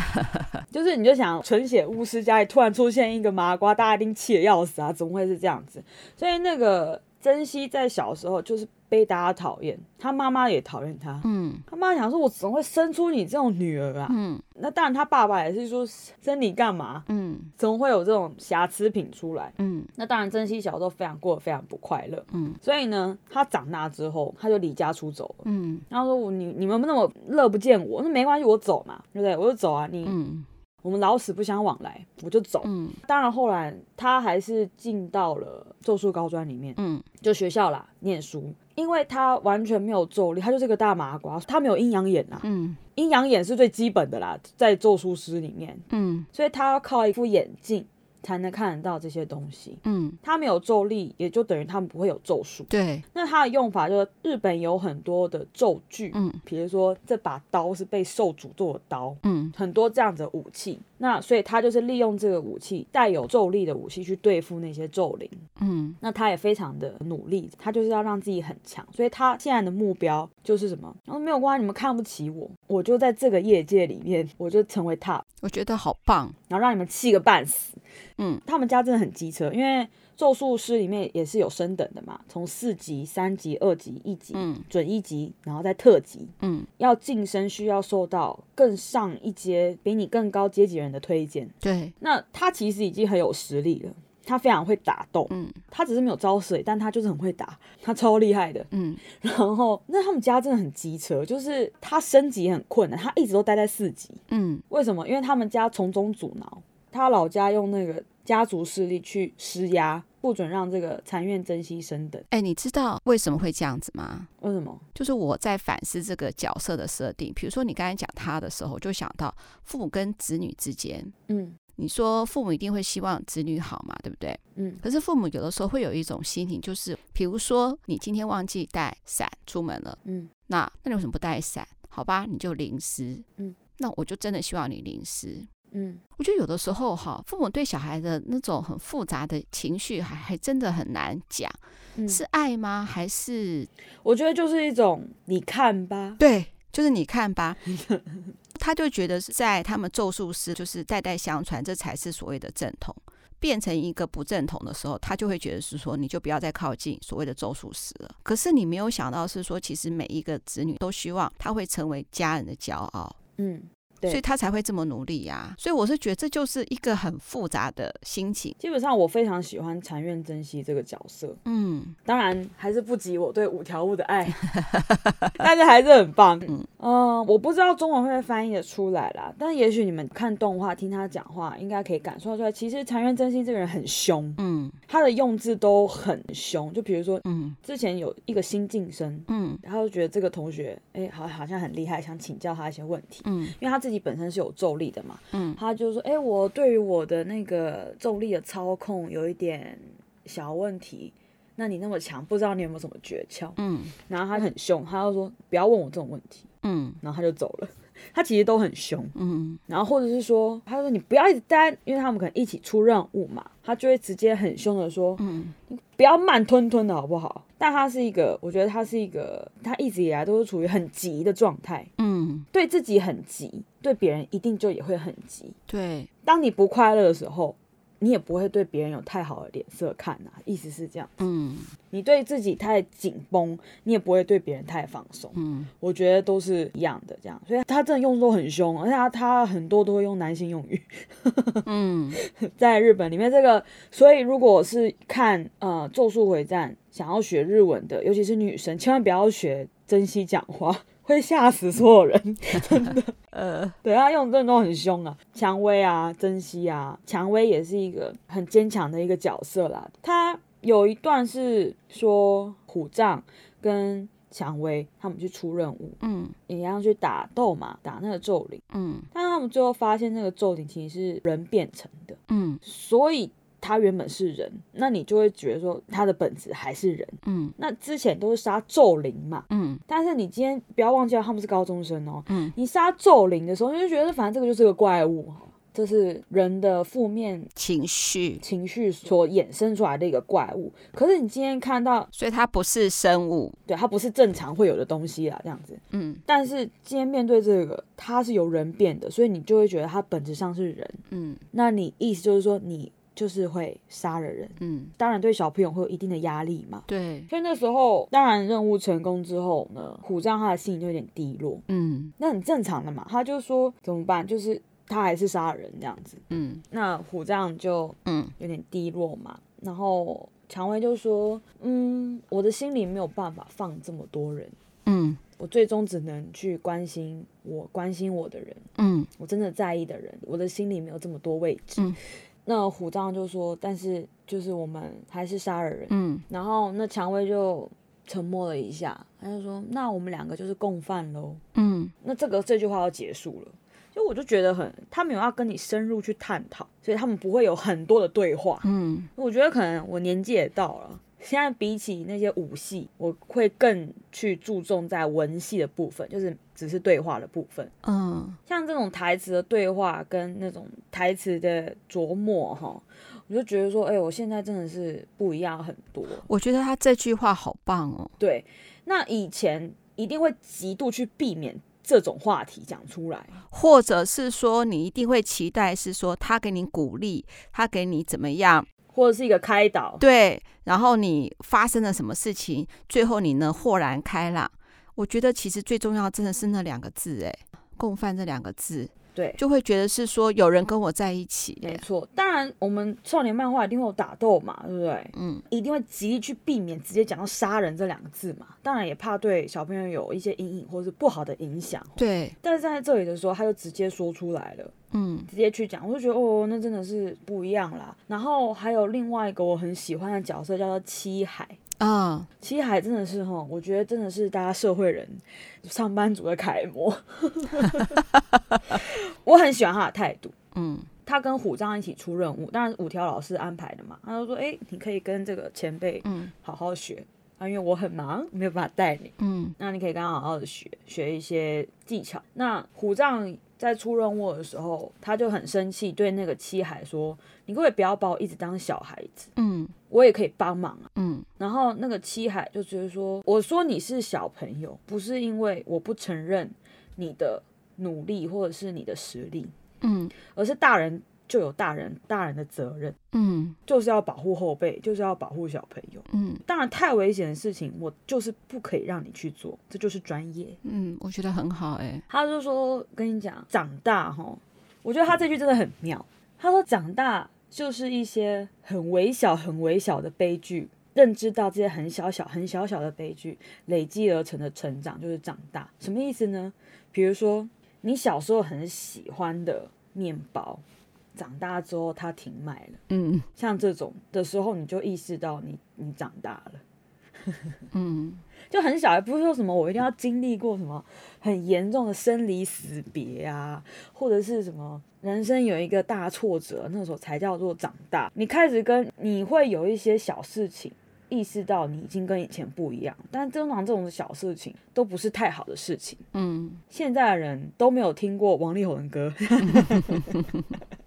就是你就想纯血巫师家里突然出现一个麻瓜，大家一定气得要死啊！怎么会是这样子？所以那个。珍惜在小时候就是被大家讨厌，他妈妈也讨厌他。嗯，他妈想说：“我怎么会生出你这种女儿啊？”嗯，那当然，他爸爸也是说：“生你干嘛？”嗯，怎么会有这种瑕疵品出来？嗯，那当然，珍惜小时候非常过得非常不快乐。嗯，所以呢，他长大之后他就离家出走了。嗯，然后说：“我你你们那么乐不见我，那没关系，我走嘛，对不对？我就走啊，你。”嗯。我们老死不相往来，我就走。嗯，当然后来他还是进到了咒术高专里面，嗯，就学校啦，念书。因为他完全没有咒力，他就是个大麻瓜，他没有阴阳眼呐。嗯，阴阳眼是最基本的啦，在咒术师里面，嗯，所以他要靠一副眼镜。才能看得到这些东西。嗯，他没有咒力，也就等于他们不会有咒术。对，那他的用法就是日本有很多的咒具，嗯，比如说这把刀是被受诅咒的刀，嗯，很多这样子的武器。那所以他就是利用这个武器，带有咒力的武器去对付那些咒灵。嗯，那他也非常的努力，他就是要让自己很强。所以他现在的目标就是什么？然后没有关系，你们看不起我，我就在这个业界里面，我就成为 top。我觉得好棒，然后让你们气个半死。嗯，他们家真的很机车，因为咒术师里面也是有升等的嘛，从四级、三级、二级、一级，嗯，准一级，然后再特级，嗯，要晋升需要受到更上一阶、比你更高阶级人的推荐。对，那他其实已经很有实力了，他非常会打斗，嗯，他只是没有招水，但他就是很会打，他超厉害的，嗯。然后那他们家真的很机车，就是他升级很困难，他一直都待在四级，嗯，为什么？因为他们家从中阻挠。他老家用那个家族势力去施压，不准让这个禅院珍惜生等。哎，你知道为什么会这样子吗？为什么？就是我在反思这个角色的设定。比如说你刚才讲他的时候，就想到父母跟子女之间，嗯，你说父母一定会希望子女好嘛，对不对？嗯。可是父母有的时候会有一种心情，就是比如说你今天忘记带伞出门了，嗯，那那你为什么不带伞？好吧，你就淋湿，嗯，那我就真的希望你淋湿。嗯，我觉得有的时候哈，父母对小孩的那种很复杂的情绪，还还真的很难讲，嗯，是爱吗？还是我觉得就是一种你看吧，对，就是你看吧，*laughs* 他就觉得是在他们咒术师就是代代相传，这才是所谓的正统。变成一个不正统的时候，他就会觉得是说，你就不要再靠近所谓的咒术师了。可是你没有想到是说，其实每一个子女都希望他会成为家人的骄傲。嗯。所以他才会这么努力呀、啊，所以我是觉得这就是一个很复杂的心情。基本上我非常喜欢禅院珍惜这个角色，嗯，当然还是不及我对五条悟的爱，*laughs* 但是还是很棒。嗯，呃，我不知道中文会不会翻译的出来啦，但也许你们看动画听他讲话，应该可以感受出来。其实禅院真希这个人很凶，嗯，他的用字都很凶。就比如说，嗯，之前有一个新晋生，嗯，然后就觉得这个同学，哎、欸，好好像很厉害，想请教他一些问题，嗯，因为他自己。本身是有咒力的嘛，嗯，他就说，哎、欸，我对于我的那个咒力的操控有一点小问题，那你那么强，不知道你有没有什么诀窍？嗯，然后他很凶，他就说不要问我这种问题，嗯，然后他就走了。他其实都很凶，嗯，然后或者是说，他说你不要一直待，因为他们可能一起出任务嘛，他就会直接很凶的说，嗯，你不要慢吞吞的好不好？但他是一个，我觉得他是一个，他一直以来都是处于很急的状态，嗯，对自己很急，对别人一定就也会很急，对，当你不快乐的时候。你也不会对别人有太好的脸色看呐、啊，意思是这样。嗯，你对自己太紧绷，你也不会对别人太放松。嗯，我觉得都是一样的这样，所以他真的用的都很凶，而且他他很多都会用男性用语。嗯，*laughs* 在日本里面这个，所以如果是看呃《咒术回战》想要学日文的，尤其是女生，千万不要学珍惜讲话。会吓死所有人，*laughs* 真的。呃，对，他用的都很凶啊，蔷薇啊，珍惜啊，蔷薇也是一个很坚强的一个角色啦。他有一段是说虎杖跟蔷薇他们去出任务，嗯，也要去打斗嘛，打那个咒灵，嗯，但他们最后发现那个咒灵其实是人变成的，嗯，所以。他原本是人，那你就会觉得说他的本质还是人，嗯，那之前都是杀咒灵嘛，嗯，但是你今天不要忘记了，他们是高中生哦，嗯，你杀咒灵的时候，你就觉得反正这个就是个怪物，这是人的负面情绪。情绪所衍生出来的一个怪物。可是你今天看到，所以它不是生物，对，它不是正常会有的东西啦，这样子，嗯，但是今天面对这个，它是由人变的，所以你就会觉得它本质上是人，嗯，那你意思就是说你。就是会杀了人，嗯，当然对小朋友会有一定的压力嘛，对。所以那时候，当然任务成功之后呢，虎杖他的心情就有点低落，嗯，那很正常的嘛。他就说怎么办？就是他还是杀了人这样子，嗯。那虎杖就嗯有点低落嘛，嗯、然后蔷薇就说，嗯，我的心里没有办法放这么多人，嗯，我最终只能去关心我关心我的人，嗯，我真的在意的人，我的心里没有这么多位置，嗯。那虎杖就说：“但是就是我们还是杀了人。”嗯，然后那蔷薇就沉默了一下，他就说：“那我们两个就是共犯喽。”嗯，那这个这句话要结束了，就我就觉得很，他没有要跟你深入去探讨，所以他们不会有很多的对话。嗯，我觉得可能我年纪也到了。现在比起那些武戏，我会更去注重在文戏的部分，就是只是对话的部分。嗯，像这种台词的对话跟那种台词的琢磨，哈，我就觉得说，哎、欸，我现在真的是不一样很多。我觉得他这句话好棒哦。对，那以前一定会极度去避免这种话题讲出来，或者是说你一定会期待是说他给你鼓励，他给你怎么样。或者是一个开导，对，然后你发生了什么事情，最后你呢豁然开朗。我觉得其实最重要真的是那两个字，哎，共犯这两个字。对，就会觉得是说有人跟我在一起，没错。当然，我们少年漫画一定会有打斗嘛，对不对？嗯，一定会极力去避免直接讲到杀人这两个字嘛。当然也怕对小朋友有一些阴影或者是不好的影响。对，但是在这里的时候，他就直接说出来了，嗯，直接去讲，我就觉得哦，那真的是不一样啦。然后还有另外一个我很喜欢的角色叫做七海。啊，七海真的是哈，我觉得真的是大家社会人、上班族的楷模。*laughs* 我很喜欢他的态度。嗯，他跟虎杖一起出任务，当然五条老师安排的嘛。他就说：“哎、欸，你可以跟这个前辈嗯好好学啊，因为我很忙，没有办法带你。嗯，那你可以跟他好好的学学一些技巧。”那虎杖。在出任务的时候，他就很生气，对那个七海说：“你可不可以不要把我一直当小孩子？嗯，我也可以帮忙啊。”嗯，然后那个七海就觉得说：“我说你是小朋友，不是因为我不承认你的努力或者是你的实力，嗯，而是大人就有大人大人的责任，嗯，就是要保护后辈，就是要保护小朋友，嗯，当然太危险的事情，我就是不可以让你去做，这就是专业，嗯，我觉得很好，哎，他就说跟你讲长大哈，我觉得他这句真的很妙，他说长大就是一些很微小、很微小的悲剧，认知到这些很小小、很小小的悲剧累积而成的成长就是长大，什么意思呢？比如说你小时候很喜欢的面包。长大之后，他停卖了。嗯，像这种的时候，你就意识到你你长大了。*laughs* 嗯，就很小，也不是说什么我一定要经历过什么很严重的生离死别啊，或者是什么人生有一个大挫折，那时候才叫做长大。你开始跟你会有一些小事情，意识到你已经跟以前不一样。但通常这种小事情都不是太好的事情。嗯，现在的人都没有听过王力宏的歌。*laughs*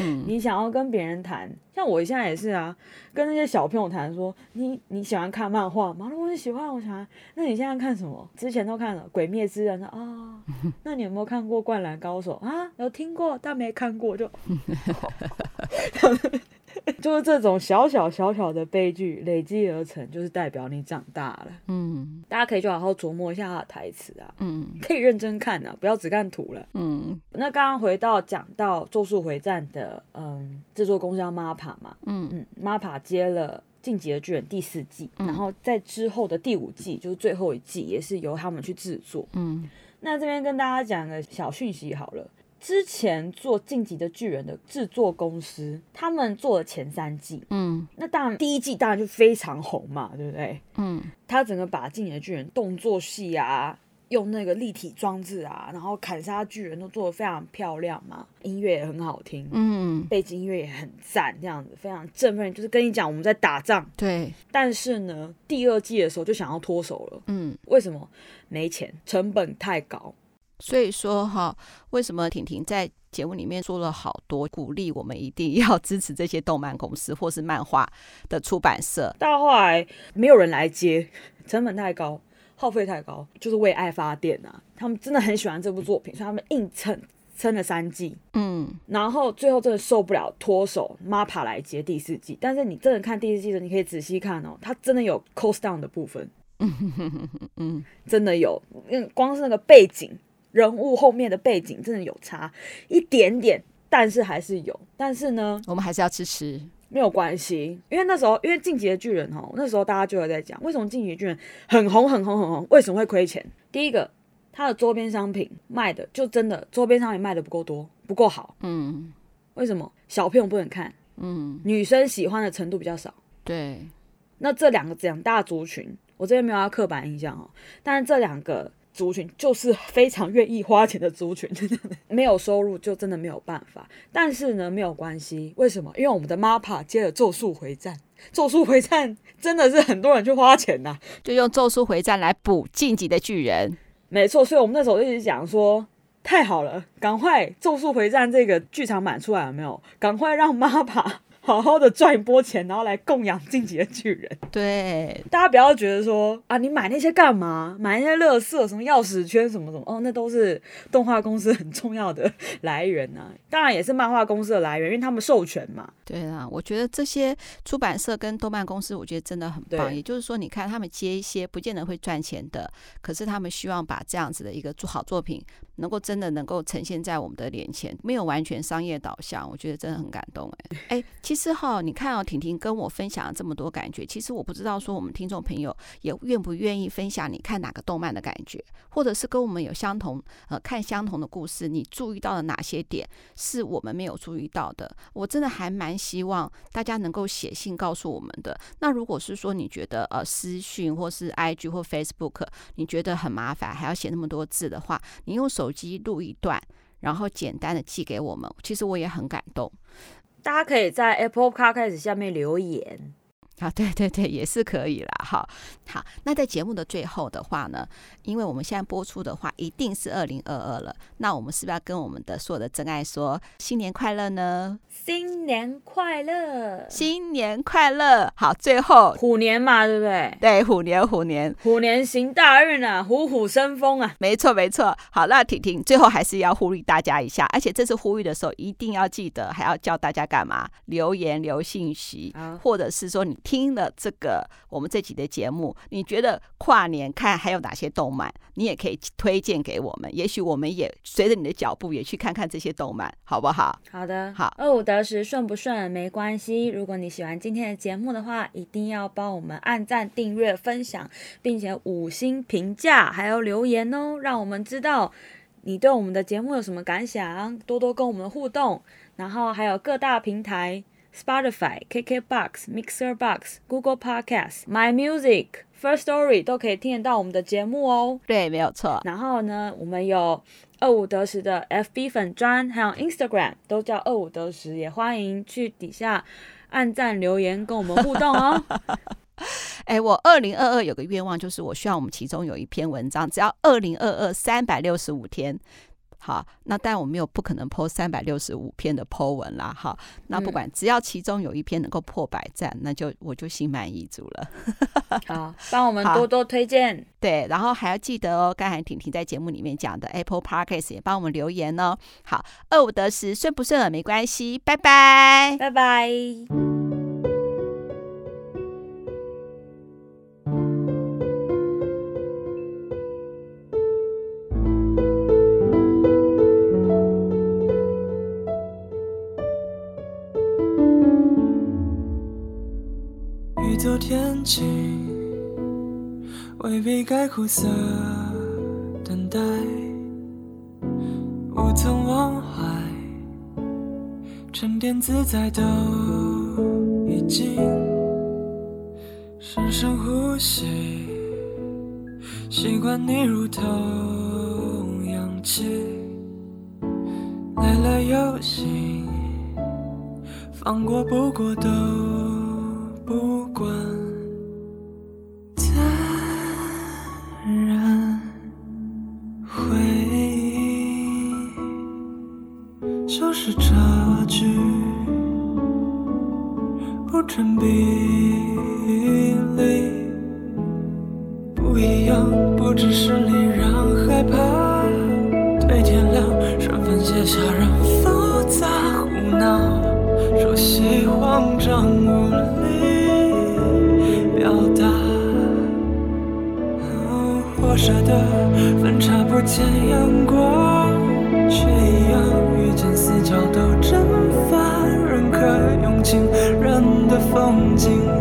嗯，你想要跟别人谈，像我现在也是啊，跟那些小朋友谈说，你你喜欢看漫画吗？我很喜欢，我喜欢。那你现在看什么？之前都看了《鬼灭之刃》啊、哦，*laughs* 那你有没有看过《灌篮高手》啊？有听过，但没看过就。*laughs* 就是这种小小小小的悲剧累积而成，就是代表你长大了。嗯，大家可以就好好琢磨一下他的台词啊。嗯，*laughs* 可以认真看啊，不要只看图了。嗯，那刚刚回到讲到《咒术回战》的嗯制作公司叫 MAPPA 嘛。嗯嗯，MAPPA 接了《进击的巨人》第四季，嗯，然后在之后的第五季，就是最后一季，也是由他们去制作。嗯，那这边跟大家讲个小讯息好了。之前做《晋级的巨人》的制作公司，他们做了前三季，嗯，那当然第一季当然就非常红嘛，对不对？嗯，他整个把《晋级的巨人》动作戏啊，用那个立体装置啊，然后砍杀巨人都做得非常漂亮嘛，音乐也很好听，嗯，背景音乐也很赞，这样子非常振奋，就是跟你讲我们在打仗。对，但是呢，第二季的时候就想要脱手了，嗯，为什么？没钱，成本太高。所以说哈，为什么婷婷在节目里面说了好多鼓励我们一定要支持这些动漫公司或是漫画的出版社？到后来没有人来接，成本太高，耗费太高，就是为爱发电啊！他们真的很喜欢这部作品，所以他们硬撑撑了三季，嗯，然后最后真的受不了，脱手，MAPPA 来接第四季。但是你真的看第四季的，你可以仔细看哦，它真的有 cost down 的部分，嗯 *laughs* 嗯，真的有，嗯，光是那个背景。人物后面的背景真的有差一点点，但是还是有。但是呢，我们还是要支持，没有关系，因为那时候因为进击的巨人哦，那时候大家就有在讲，为什么进击的巨人很红很红很红，为什么会亏钱？第一个，它的周边商品卖的就真的周边商品卖的不够多，不够好。嗯，为什么？小朋友不能看，嗯，女生喜欢的程度比较少。对，那这两个两大族群，我这边没有要刻板印象哦，但是这两个。族群就是非常愿意花钱的族群，*laughs* 没有收入就真的没有办法。但是呢，没有关系，为什么？因为我们的 MAPPA 接了《咒术回战》，《咒术回战》真的是很多人去花钱呐、啊，就用《咒术回战》来补《晋级的巨人》。没错，所以我们那时候就一直讲说，太好了，赶快《咒术回战》这个剧场版出来了没有？赶快让 MAPPA。好好的赚一波钱，然后来供养自己的巨人。*laughs* 对，大家不要觉得说啊，你买那些干嘛？买那些乐色，什么钥匙圈，什么什么哦，那都是动画公司很重要的来源啊。当然也是漫画公司的来源，因为他们授权嘛。对啊，我觉得这些出版社跟动漫公司，我觉得真的很棒。也就是说，你看他们接一些不见得会赚钱的，可是他们希望把这样子的一个做好作品，能够真的能够呈现在我们的脸前，没有完全商业导向，我觉得真的很感动。哎 *laughs* 哎，其实。哈，你看到婷婷跟我分享了这么多感觉，其实我不知道说我们听众朋友也愿不愿意分享你看哪个动漫的感觉，或者是跟我们有相同呃看相同的故事，你注意到了哪些点是我们没有注意到的？我真的还蛮希望大家能够写信告诉我们的。那如果是说你觉得呃私讯或是 IG 或 Facebook 你觉得很麻烦，还要写那么多字的话，你用手手机录一段，然后简单的寄给我们，其实我也很感动。大家可以在 Apple Car 开始下面留言，啊，对对对，也是可以啦。哈，好，那在节目的最后的话呢，因为我们现在播出的话，一定是二零二二了。那我们是不是要跟我们的所有的真爱说新年快乐呢？新年快乐，新年快乐。好，最后虎年嘛，对不对？对，虎年，虎年，虎年行大运啊，虎虎生风啊。没错，没错。好，那婷婷最后还是要呼吁大家一下，而且这次呼吁的时候一定要记得，还要叫大家干嘛？留言留信息，啊、或者是说你。听了这个我们这集的节目，你觉得跨年看还有哪些动漫？你也可以推荐给我们，也许我们也随着你的脚步也去看看这些动漫，好不好？好的，好。二五得十顺不顺没关系，如果你喜欢今天的节目的话，一定要帮我们按赞、订阅、分享，并且五星评价，还有留言哦，让我们知道你对我们的节目有什么感想，多多跟我们互动。然后还有各大平台。Spotify、KKBox、MixerBox、Google Podcasts、My Music、First Story 都可以听得到我们的节目哦。对，没有错。然后呢，我们有二五得十的 FB 粉专，还有 Instagram 都叫二五得十，也欢迎去底下按赞留言跟我们互动哦。*laughs* 哎，我二零二二有个愿望，就是我希望我们其中有一篇文章，只要二零二二三百六十五天。好，那但我们又不可能 po 三百六十五篇的 po 文啦。哈，那不管只要其中有一篇能够破百赞，那就我就心满意足了。*laughs* 好，帮我们多多推荐。对，然后还要记得哦，刚才婷婷在节目里面讲的 Apple Podcast 也帮我们留言哦。好，二五得十，顺不顺耳没关系，拜拜，拜拜。天晴未必该苦涩等待，无从忘怀，沉淀自在都已经深深呼吸，习惯你如同氧气，来了又醒，放过不过都不管淡然回忆收拾茶具不成比例不一样不只是你让害怕对天亮身份写下让复杂胡闹熟悉慌张无力。舍得，分叉不见阳光，却一样遇见四角都蒸发，认可用尽人的风景。